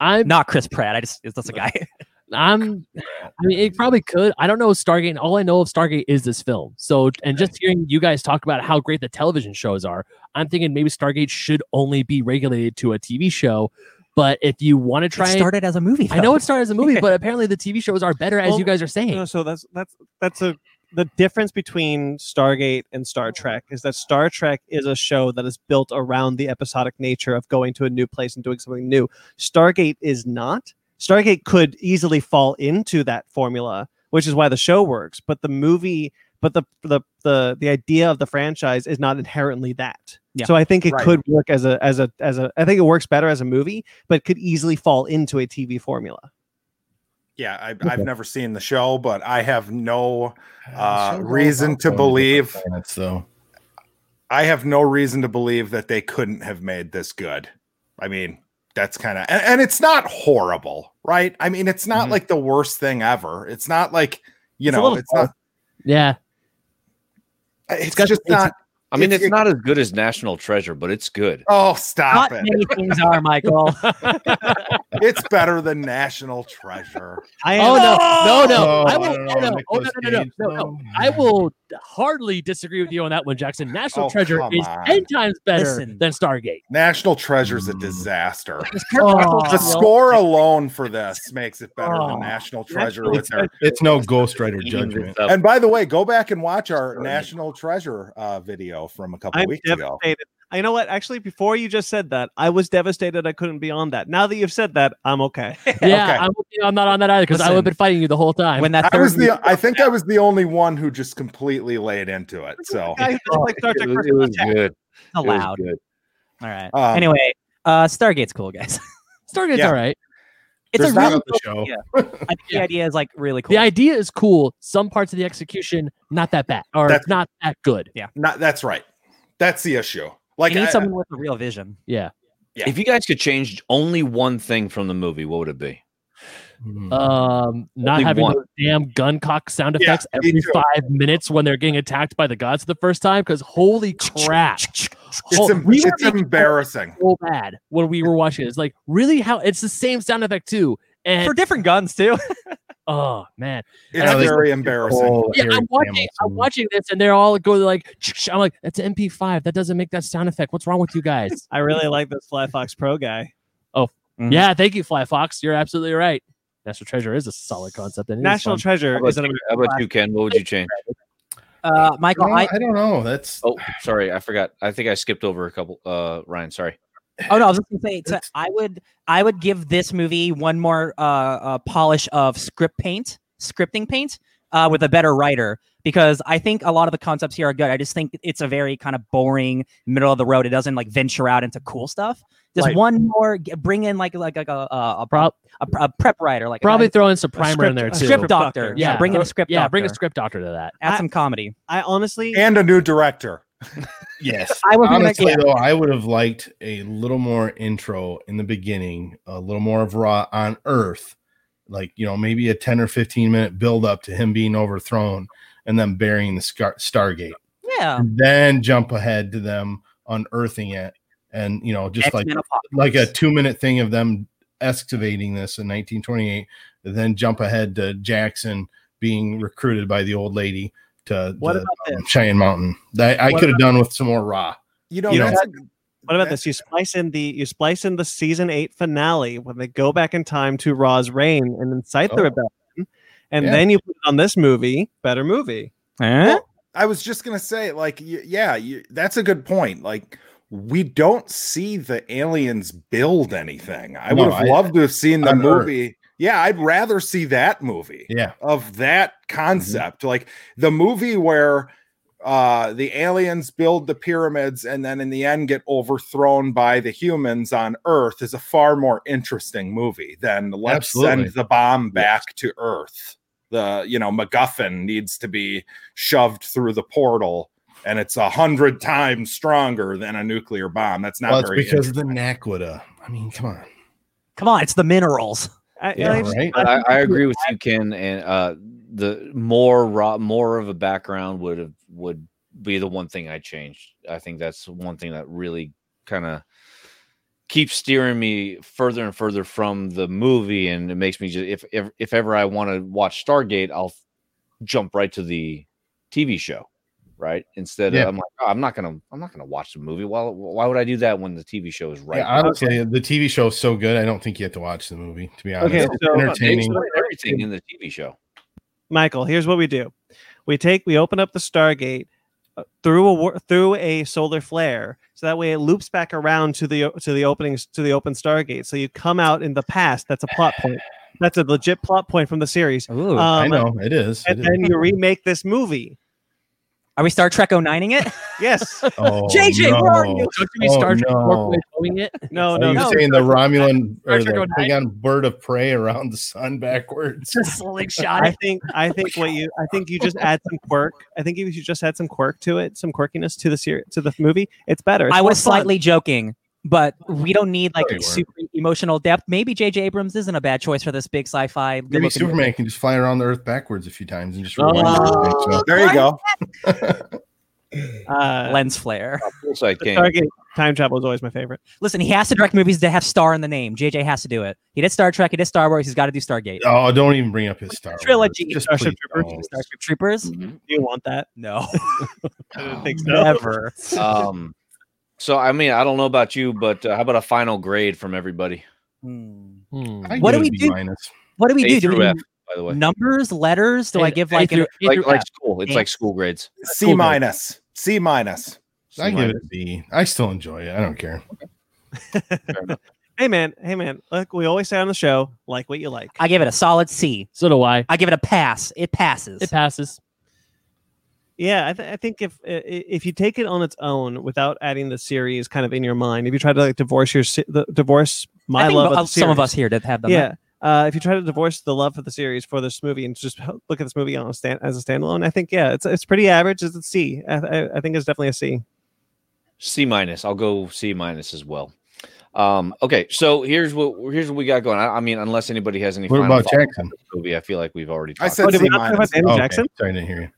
I'm Not Chris Pratt. I just it's just a guy. [laughs] I'm I mean it probably could. I don't know Stargate. All I know of Stargate is this film. So and just hearing you guys talk about how great the television shows are, I'm thinking maybe Stargate should only be regulated to a TV show. But if you want to try it started as a movie. I know it started as a movie, [laughs] but apparently the TV shows are better as Well, you guys are saying. No, so that's that's that's a the difference between Stargate and Star Trek is that Star Trek is a show that is built around the episodic nature of going to a new place and doing something new. Stargate is not. Stargate could easily fall into that formula, which is why the show works. But the movie, but the the the the idea of the franchise is not inherently that. Yeah. So I think it Right. could work as a as a as a. I think it works better as a movie, but could easily fall into a TV formula. Yeah, I, I've never seen the show, but I have no Uh, reason to believe- planets, though. I have no reason to believe that they couldn't have made this good. I mean, that's kind of and, and it's not horrible, right? I mean, it's not Mhm. like the worst thing ever. It's not like you It's know, it's not. yeah. It's got just it's- not. I mean, It's- it's not as good as National Treasure, but it's good. Oh, stop Not it! many things are, Michael. [laughs] [laughs] It's better than National Treasure. I Oh no, no, no! Oh, I I will. don't Oh, know, no, oh, no, no, no, no, no, no! I will hardly disagree with you on that one, Jackson. National Oh, Treasure is on. ten times better Listen. than Stargate. National Treasure is a Mm. disaster. [laughs] Oh, The score alone for this makes it better Oh. than National Treasure with their. It's no Ghost Rider judgment. And by the way, go back and watch our National Treasure uh, video from a couple I'm weeks ago. devastated. You know what? Actually, before you just said that, I was devastated I couldn't be on that. Now that you've said that, I'm okay. [laughs] Yeah, Okay. I'm, I'm not on that either because I would have been fighting you the whole time. when that I was the. I think I was the only one who just completely laid into it. So Guy who doesn't like Star It was, it was Contact. good. It was allowed. good. All right. Um, anyway, uh, Stargate's cool, guys. [laughs] Stargate's Yeah. all right. It's There's a not really the cool show. idea. [laughs] I think the idea is like really cool. The idea is cool. Some parts of the execution not that bad or That's- not that good. Yeah, not that's right. That's the issue. Like you need I- someone with a real vision. Yeah. Yeah. If you guys could change only one thing from the movie, what would it be? Hmm. Um, not Only having one. those damn gun cock sound effects me every five minutes when they're getting attacked by the gods the first time. Because holy [laughs] crap, it's, Oh, em- we it's embarrassing. so bad when we were watching it. It's like really how it's the same sound effect too. And For different guns too. [laughs] oh man, It's Yeah, they- very embarrassing. Oh, yeah, I'm Eric watching. I'm watching this, and they're all going like, I'm like, that's an MP5. That doesn't make that sound effect. What's wrong with you guys? [laughs] I really like this Fly Fox Pro guy. Mhm. yeah, thank you, Fly Fox. You're absolutely right. National Treasure is a solid concept. And National fun. Treasure How is about, an you, how about you, Ken? What would you change? Uh, Michael, No, I, I don't know. That's Oh, sorry, I forgot. I think I skipped over a couple. Uh, Ryan, sorry. oh no, I was just gonna say, to, I would, I would give this movie one more uh, uh polish of script paint, scripting paint, uh, with a better writer because I think a lot of the concepts here are good. I just think it's a very kind of boring, middle of the road. It doesn't like venture out into cool stuff. Just Right. one more, bring in like like, like a, a, a, Prob- a, a prep writer, like Probably a, throw in some primer in there too. script Script doctor. doctor. Yeah, bring in a script. Yeah, bring a doctor. script doctor to that. Add I- some comedy. I honestly, And a new director. [laughs] yes. I was gonna- Honestly, yeah. though, I would have liked a little more intro in the beginning, a little more of Ra on Earth, like you know, maybe a ten or fifteen minute build up to him being overthrown and then burying the Scar- Stargate, Yeah, and then jump ahead to them unearthing it, and you know, just like X-Men Apocalypse. like a two minute thing of them excavating this in 1928, then jump ahead to Jackson being recruited by the old lady to What the, about um, Cheyenne Mountain. That I What could have done with some more Ra. You know, You know that's a- what about this? You splice in the you splice in the season eight finale when they go back in time to Ra's reign and incite the Oh. rebellion, and Yeah. then you put it on this movie, better movie. Eh? I was just gonna say, like, yeah, you, that's a good point. Like, we don't see the aliens build anything. I No, would have I- loved to have seen the on Earth. movie. Yeah, I'd rather see that movie Yeah. of that concept. Like the movie where uh the aliens build the pyramids and then in the end get overthrown by the humans on Earth is a far more interesting movie than let's Absolutely. send the bomb back to Earth. The you know MacGuffin needs to be shoved through the portal and it's a hundred times stronger than a nuclear bomb. That's not Well, it's very because of the. Naquadah. I mean, come on. Come on, it's the minerals. I, Yeah, I just- right. I I, I agree with you, Ken. And uh, the more Ra, more of a background would have would be the one thing I changed. I think that's one thing that really kind of keeps steering me further and further from the movie, and it makes me just if if, if ever I want to watch Stargate, I'll jump right to the TV show. Right. Instead, Yeah. of, I'm like, oh, I'm not gonna, I'm not gonna watch the movie. Why, why would I do that when the TV show is right? Yeah, honestly, the TV show is so good. I don't think you have to watch the movie. To be honest, Okay, so- They entertaining. explain everything in the TV show. Michael, here's what we do: we take, we open up the Stargate uh, through a through a solar flare, so that way it loops back around to the to the openings to the open Stargate. So you come out in the past. That's a plot point. That's a legit plot point from the series. Ooh. I Um, know it is. It And is. then you remake this movie. Are we Star Trek 09ing it? [laughs] Yes. [laughs] Oh, JJ, where are you? Don't you be Oh, Star Trek no. Incorporated it? [laughs] No, Are no, you no. saying the Romulan or Star the oh Trek Klingon bird of prey around the sun backwards? Just slingshot. I think I think what you I think you just add some quirk. I think if you just add some quirk to it, some quirkiness to the series to the movie, it's better. It's I more was fun. slightly joking, but we don't need like No, super emotional depth. Maybe J.J. Abrams isn't a bad choice for this big sci-fi. Maybe Superman movie. can just fly around the Earth backwards a few times and just. Oh. rewind everything, so- There you go. [laughs] Uh, Lens flare. Poolside the King. Stargate time travel is always my favorite. Listen, he has to direct movies that have star in the name. JJ has to do it. He did Star Trek. He did Star Wars. He's got to do Stargate. Oh, don't even bring up his Star Wars. Trilogy. Just Starship Troopers. don't. Starship Troopers. Mhm. Do you want that? No, [laughs] I didn't think so. never. Um, so I mean, I don't know about you, but uh, how about a final grade from everybody? Hmm. I What do we do? minus. What do we A do? Do through we F, by the way. numbers, letters? Do I A- give A like through- an, Like like school. It's Yeah. like school grades. C Cool, minus. C minus. I give it a B. I still enjoy it. I don't care. [laughs] Hey man, hey man. Look, we always say on the show, like what you like. I give it a solid C. So do I. I give it a pass. It passes. It passes. Yeah, I, th- I think if i- i- if you take it on its own without adding the series kind of in your mind, if you try to like divorce your se- the, divorce my I love bo- of the some of us here did have them. yeah. Uh, if you try to divorce the love for the series for this movie and just look at this movie on a stand as a standalone, I think yeah, it's it's pretty average. It's a C. I, I, I think it's definitely a C. C minus. I'll go C minus as well. Um, okay, so here's what here's what we got going. I, I mean, unless anybody has any What final about thoughts on Jackson? this movie, I feel like we've already. I said Oh, did C we not talk about minus. Danny Okay, Jackson? Sorry, I didn't hear you.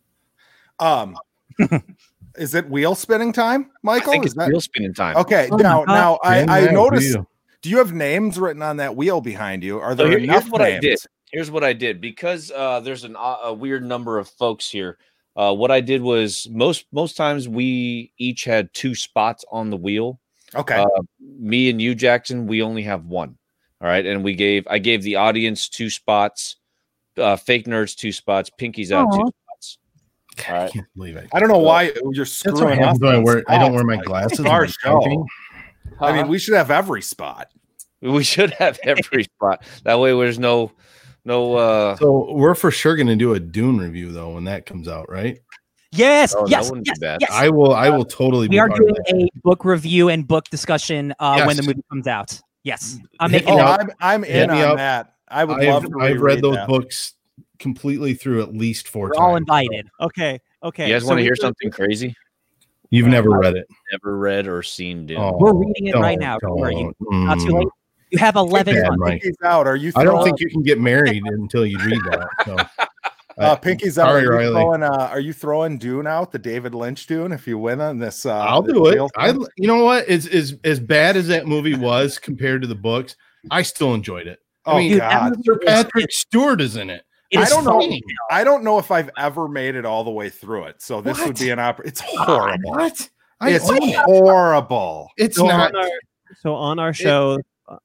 Um, [laughs] is it wheel spinning time, I Michael? think Is it's that wheel spinning time. okay? Oh now, now I, I that noticed. wheel. Do you have names written on that wheel behind you? Are So there here- enough here's what I did. Here's what I did because uh, there's an, uh, a weird number of folks here. Uh, what I did was most most times we each had two spots on the wheel. Okay. Uh, me and you, Jackson, we only have one. All right, and we gave I gave the audience two spots, uh, fake nerds two spots, pinkies out two spots. All I can't believe it. I don't know why you're That's screwing what up when I wear. I don't wear my glasses. Our I'm show. typing. I mean, we should have every spot. [laughs] we should have every [laughs] spot. That way, there's no no. uh So we're for sure going to do a Dune review though when that comes out, right? Yes. Oh, that yes. be Yes. yes. I will. I will totally. we be are doing a book review and book discussion uh, when the movie comes out. Yes. I'm making Oh. I'm I'm in on up. that. I would I've, love to. I've read reread those that. books completely through at least 4 We're times. all invited. Okay, okay. you guys so want to hear something crazy? You've never read it. Never read or seen Dune. Oh, We're reading it right now. Don't worry. don't. Not too Mm. late. You have 11 bad, months. Pinky's out. Are you? I don't think you can get married until you read that. So. [laughs] Uh, Pinky's out. Sorry, are, you Riley. throwing, uh, are you throwing Dune out the David Lynch Dune if you win on this? Uh, I'll this do it. I, you know what? As as as bad as that movie was compared to the books, I still enjoyed it. Oh mean, God! Sir Patrick Stewart is in it. It I don't know. funny. I don't know if I've ever made it all the way through it. So this would be an opera. It's horrible. What? I It's horrible. It's So not. on our, so on our show,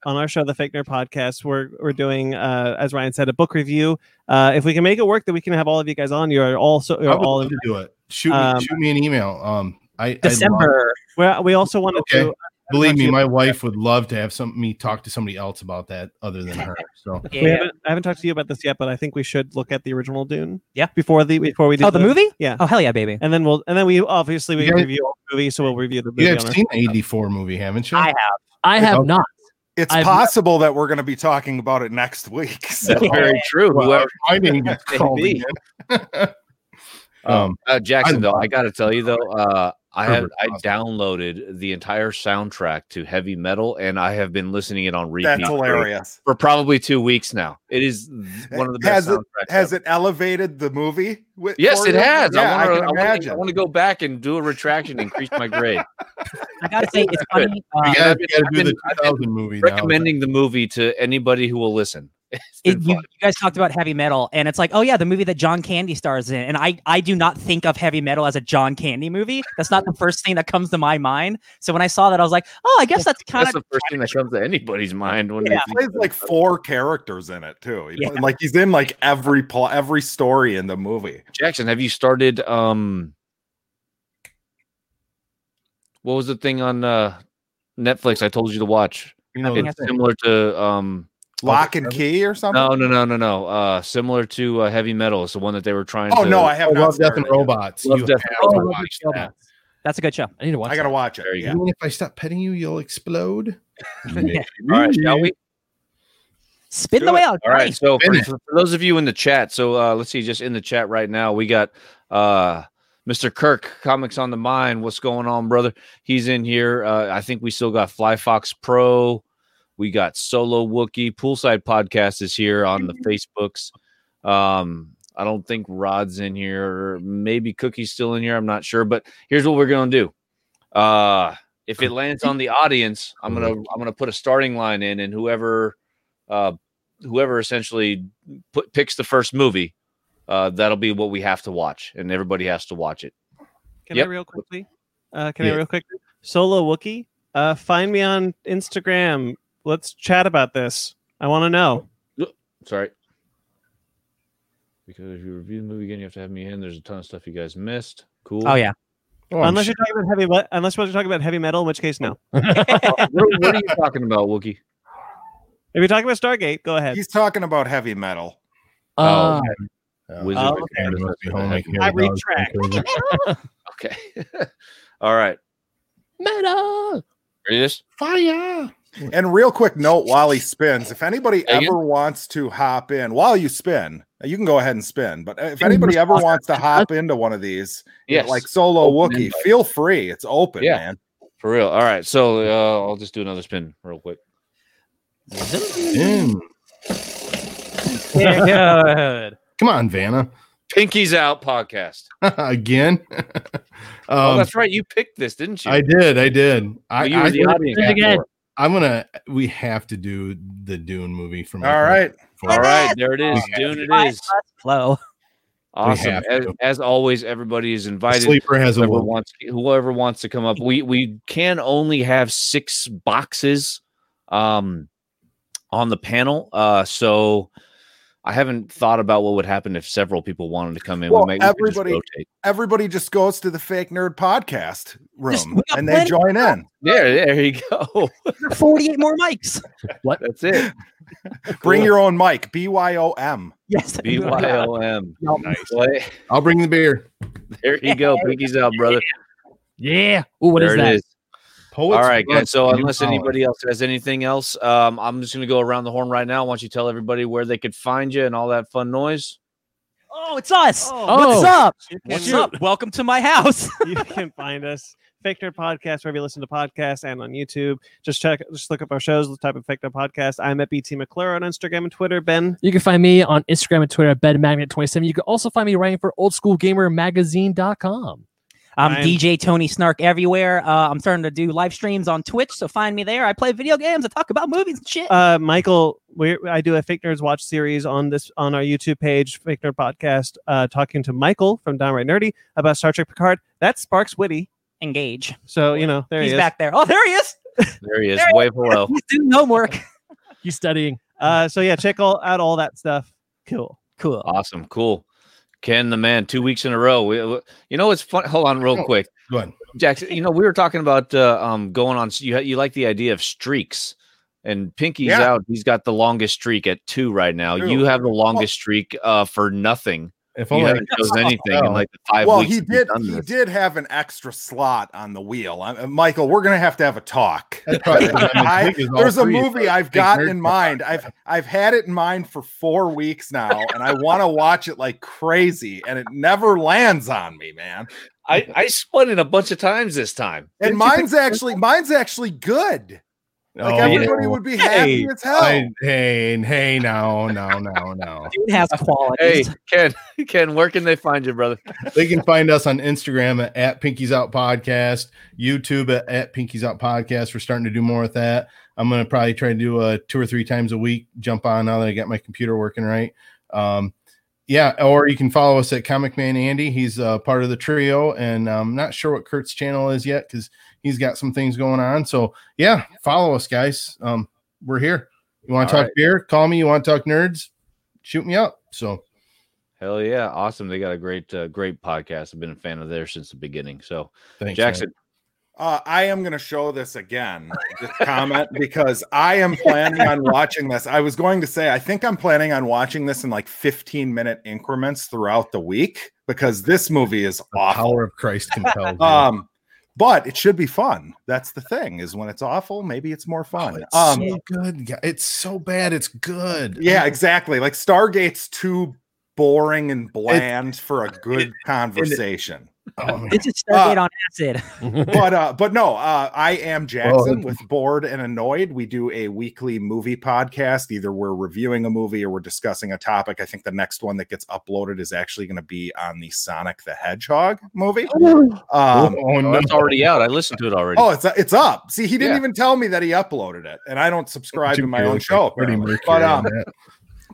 on our show, the Fake Nerd Podcast, we're we're doing, uh, as Ryan said, a book review. Uh, if we can make it work, then we can have all of you guys on. You're also I you're would all. love to do it. Shoot me, Um, shoot me an email. Um, I I love- December. Well, we also wanted Okay. to. Believe me, my wife would love to have some me talk to somebody else about that other than her. [laughs] So We haven't, I haven't talked to you about this yet, but I think we should look at the original Dune. Yeah. Before the before we do Oh, the movie? Yeah. Oh, hell yeah, baby. And then we'll and then we obviously we You guys- review all the movie, so we'll review the movie. You have seen the '84 movie, haven't you? I have. I have Okay. not. It's I've- possible that we're going to be talking about it next week. [laughs] So. That's very true. Well, Whoever, my name gets called Maybe. [laughs] um, uh, Jackson, I though, I got to tell you though, uh, I have I downloaded the entire soundtrack to heavy metal, and I have been listening it on repeat That's for- hilarious. for probably two weeks now. It is [laughs] one of the best Has it- Has it elevated the movie? wi- Yes, it you? has. Yeah, I I, want can to. I, imagine. want to go back and do a retraction, increase my grade. [laughs] I gotta say, it's Good. funny. you Uh, gotta, I've been- gotta I've do the been- I've been 2000 movie. now. Recommending the movie to anybody who will listen. [laughs] It's it, you, you guys talked about heavy metal, and it's like, oh yeah, the movie that John Candy stars in, and I I do not think of heavy metal as a John Candy movie. That's not the [laughs] first thing that comes to my mind. So when I saw that, I was like, oh, I guess that's kind That's of the first thing that comes to anybody's mind when Yeah. He plays like four characters in it too. He- Yeah. Like he's in like every plot, every story in the movie. Jackson, have you started um what was the thing on uh Netflix I told you to watch? You know, It's similar to um Lock and Key or something. no no no no no uh similar to uh, heavy metal. It's the one that they were trying oh to no, I have I not love Death and. Robots. Love Death and to Robots. that. that's a good show. I need to watch. I gotta that. watch it. There you yeah. Even if I stop petting you, you'll explode. [laughs] All right, shall we? Spin Do the it. wheel. All right. So for, for those of you in the chat, so uh, let's see, just in the chat right now, we got uh, Mr. Kirk, Comics on the Mind. What's going on, brother? He's in here. Uh, I think we still got Fly Fox Pro. We got Solo Wookie. Poolside Podcast is here on the Facebooks. Um, I don't think Rod's in here, maybe Cookie's still in here. I'm not sure, but here's what we're gonna do. Uh, if it lands on the audience, I'm gonna I'm gonna put a starting line in, and whoever, uh, whoever essentially put picks the first movie, uh, that'll be what we have to watch, and everybody has to watch it. Can Yep. I real quickly? Uh, can I real quick? Solo Wookie, uh, find me on Instagram. Let's chat about this. I want to know. Sorry. Because if you review the movie again, you have to have me in. There's a ton of stuff you guys missed. Cool. Oh yeah. Oh, unless sure- you're talking about heavy. Unless we're talking about heavy metal, in which case, no. [laughs] what, what are you talking about, Wookie? If you're talking about Stargate, go ahead. He's talking about heavy metal. Uh, Oh, Wizard Oh, of okay. Canada must be must home have- making I every dog go retract. crazy. [laughs] Okay. [laughs] All right. meta. Ready this? Fire! And real quick note while he spins, if anybody Again? ever wants to hop in while you spin, you can go ahead and spin. But if anybody ever wants to hop into one of these, Yes. like solo Open Wookie, invite. feel free. It's open, Yeah. man. For real. All right. So uh, I'll just do another spin real quick. In. Good. Come on, Vanna. Pinky's Out podcast. [laughs] Again. [laughs] oh, um, that's right. You picked this, didn't you? I did. I did. I, you were I the audience. did it again. before. I'm gonna. We have to do the Dune movie from. All right. All right. There it is. Okay. Dune it is. Right, flow. Awesome. As, as always, everybody is invited. Sleeper has whoever vote. wants whoever wants to come up. We we can only have six boxes um on the panel. Uh so I haven't thought about what would happen if several people wanted to come in. Well, we may we just everybody- Everybody just goes to the fake nerd podcast room we and they plenty- join in. There, there you go. [laughs] Forty-eight more mics. What? That's it. [laughs] Bring Cool. your own mic. B Y O M. Yes. [laughs] BYOM. Nope. Nice. Boy, I'll bring the beer. There you go. Pinky's out, brother. Yeah. Oh, what there is it that? is. Poets All right, guys. So unless Holland. anybody else has anything else, um, I'm just gonna go around the horn right now. Why don't you tell everybody where they could find you and all that fun noise? Oh, it's us. Oh. What's up? You can, What's up? Welcome to my house. [laughs] you can find us Fake Nerd Podcast wherever you listen to podcasts and on YouTube. Just check, just look up our shows. Let's type of Fake Nerd Podcast. I'm at BT McClure on Instagram and Twitter. Ben, You can find me on Instagram and Twitter at bedmagnet27. You can also find me writing for oldschoolgamermagazine.com. I'm I'm- DJ Tony Snark everywhere. Uh, I'm starting to do live streams on Twitch, so find me there. I play video games. I talk about movies and shit. uh, Michael, we I do a Fake Nerds Watch series on this on our YouTube page, Fake Nerd Podcast, uh, talking to Michael from Downright Nerdy about Star Trek Picard. That sparks witty. Engage. So you know, there He's he is. back there. Oh, there he is. [laughs] There he is. There Wave hello. [laughs] He's doing homework. He's studying. Uh, so yeah, check all out all that stuff. Cool. Cool. Awesome. Cool. Ken the man, two weeks in a row. We, you know what's fun? Hold on, real Oh. quick, Go ahead. Jackson. You know we were talking about uh, um going on. You you like the idea of streaks, and Pinky's Yeah. out. He's got the longest streak at two right now. You have the longest streak uh for nothing. If only haven't chosen [laughs] anything in Well, like the five Well, weeks. he did. done He this. did have an extra slot on the wheel. I, uh, Michael, we're gonna have to have a talk. [laughs] That's probably because I'm as I, big as all there's a movie I've big got in mind. I've I've had it in mind for four weeks now, and I want to watch it like crazy, and it never lands on me, man. I I spun it a bunch of times this time. And Didn't mine's think- actually mine's actually good. Like Oh, everybody no. would be happy Hey, as hell. I, hey, hey, no, no, no, no. [laughs] Dude has Hey. Ken, [laughs] Ken, where can they find you, brother? They can find us on Instagram at, at Pinkies Out Podcast, YouTube at, at Pinkies Out Podcast. We're starting to do more with that. I'm going to probably try to do a two or three times a week. Jump on now that I got my computer working right. Um, yeah, or you can follow us at Comic Man Andy. He's uh, part of the trio, and I'm not sure what Kurt's channel is yet because he's got some things going on. So yeah, follow us, guys. Um, we're here. You want to talk right. beer? Call me. You want to talk nerds? Shoot me up. So Hell yeah, awesome! They got a great, uh, great podcast. I've been a fan of theirs since the beginning. So, thanks, man. Jackson, Uh, I am going to show this again, this comment, [laughs] because I am planning on watching this. I was going to say, I think I'm planning on watching this in like 15 minute increments throughout the week because this movie is The awful. power of Christ compels. [laughs] you. Um, but it should be fun. That's the thing is when it's awful, maybe it's more Oh, fun. it's um, so good. It's so bad. It's good. yeah, exactly. Like Stargate's too boring and bland for a good conversation. Oh, man. This Stargate Uh, on acid. [laughs] but uh but no uh i am jackson Well, with bored and annoyed we do a weekly movie podcast either we're reviewing a movie or we're discussing a topic i think the next one that gets uploaded is actually going to be on the sonic the hedgehog movie [gasps] um oh, Oh, no. it's already out. I listened to it already. oh it's it's up see he didn't Yeah. even tell me that he uploaded it and i don't subscribe to my own show Freddie apparently. Mercury but um that.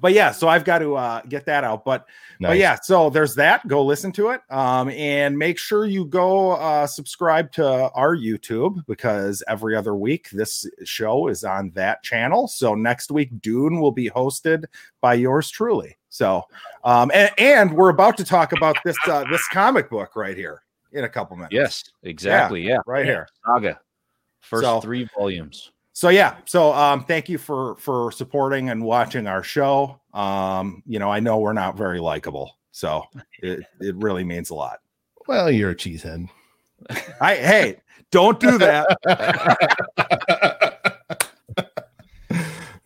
But yeah so i've got to uh get that out but but yeah, so there's that. Go listen to it. Um, and make sure you go uh, subscribe to our YouTube because every other week this show is on that channel. So next week, Dune will be hosted by yours truly. So, um, and, and we're about to talk about this uh, this comic book right here in a couple minutes. yes, exactly. Yeah, right here. Saga, first So- three volumes. So yeah so um thank you for for supporting and watching our show um you know i know we're not very likable so [laughs] it, it really means a lot Well, you're a cheesehead. I hey, don't do that. [laughs]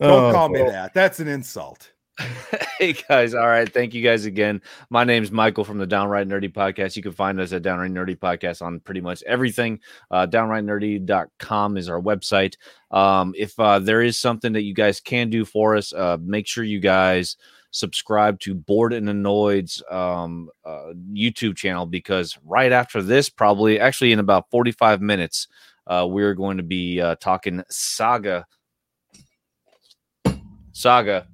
Don't Oh, call me boy. that. That's an insult. [laughs] hey guys, all right. Thank you guys again. My name's Michael from the Downright Nerdy Podcast. You can find us at Downright Nerdy Podcast on pretty much everything. Uh, downrightnerdy.com is our website. Um, if uh, there is something that you guys can do for us, uh, make sure you guys subscribe to Bored and Annoyed's um, uh, YouTube channel because right after this, probably actually in about 45 minutes, uh, we're going to be uh, talking Saga. Saga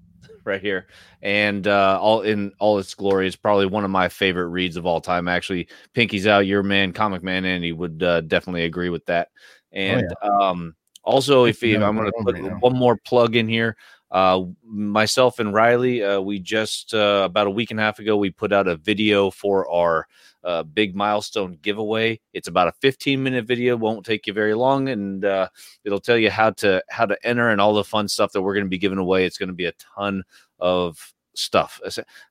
right here. And uh all in all its glory is probably one of my favorite reads of all time. Actually pinky's out your man comic man andy would uh, definitely agree with that. And um also if, if out i'm going to put right one more plug in here uh myself and riley uh we just uh about a week and a half ago we put out a video for our uh, big milestone giveaway. It's about a 15 minute video won't take you very long and uh it'll tell you how to how to enter and all the fun stuff that we're going to be giving away. It's going to be a ton of stuff.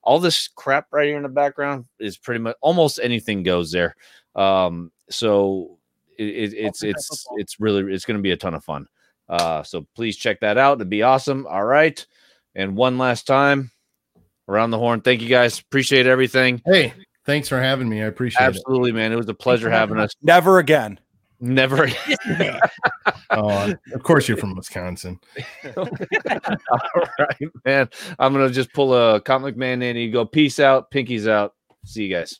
All this crap right here in the background is pretty much almost anything goes there. Um so it, it, it's it's it's really it's going to be a ton of fun uh so please check that out it'd be awesome all right and one last time around the horn thank you guys appreciate everything Hey, thanks for having me. I appreciate it. absolutely man it was a pleasure having us Never again. never [laughs] it. [laughs] Oh, of course, you're from Wisconsin. [laughs] All right, man. I'm gonna just pull a comic man in and you go, peace out, pinkies out. See you guys.